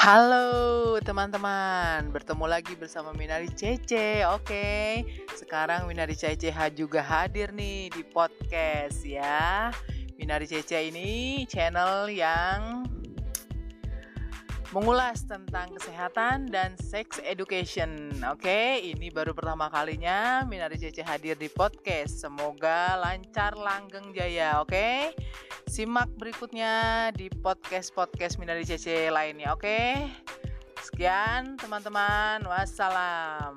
Halo teman-teman, bertemu lagi bersama Minari Cece. Oke, sekarang Minari Cece juga hadir nih di podcast ya. Minari Cece ini channel yang mengulas tentang kesehatan dan sex education. Oke, ini baru pertama kalinya Minari Cece hadir di podcast. Semoga lancar langgeng jaya. Oke, simak berikutnya di podcast-podcast Minari Cece lainnya. Oke, sekian teman-teman. Wassalam.